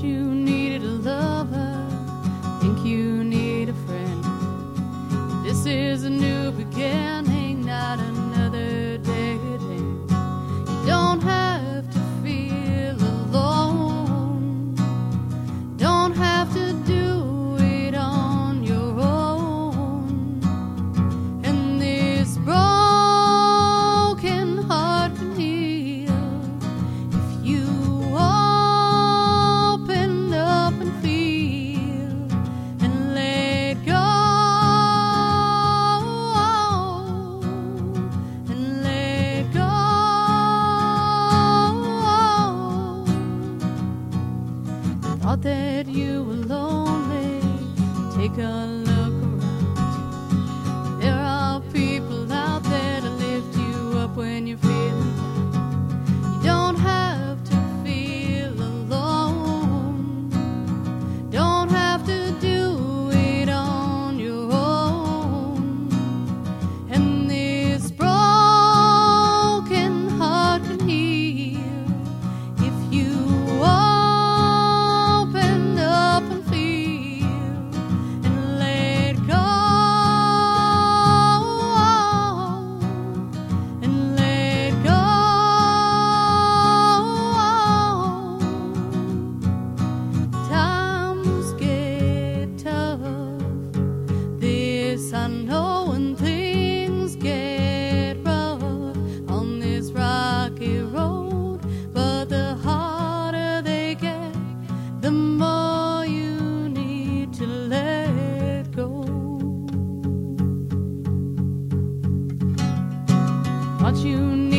you needed a lover, think you need a friend. This is a new beginning, Thought that you were lonely. Take a what you.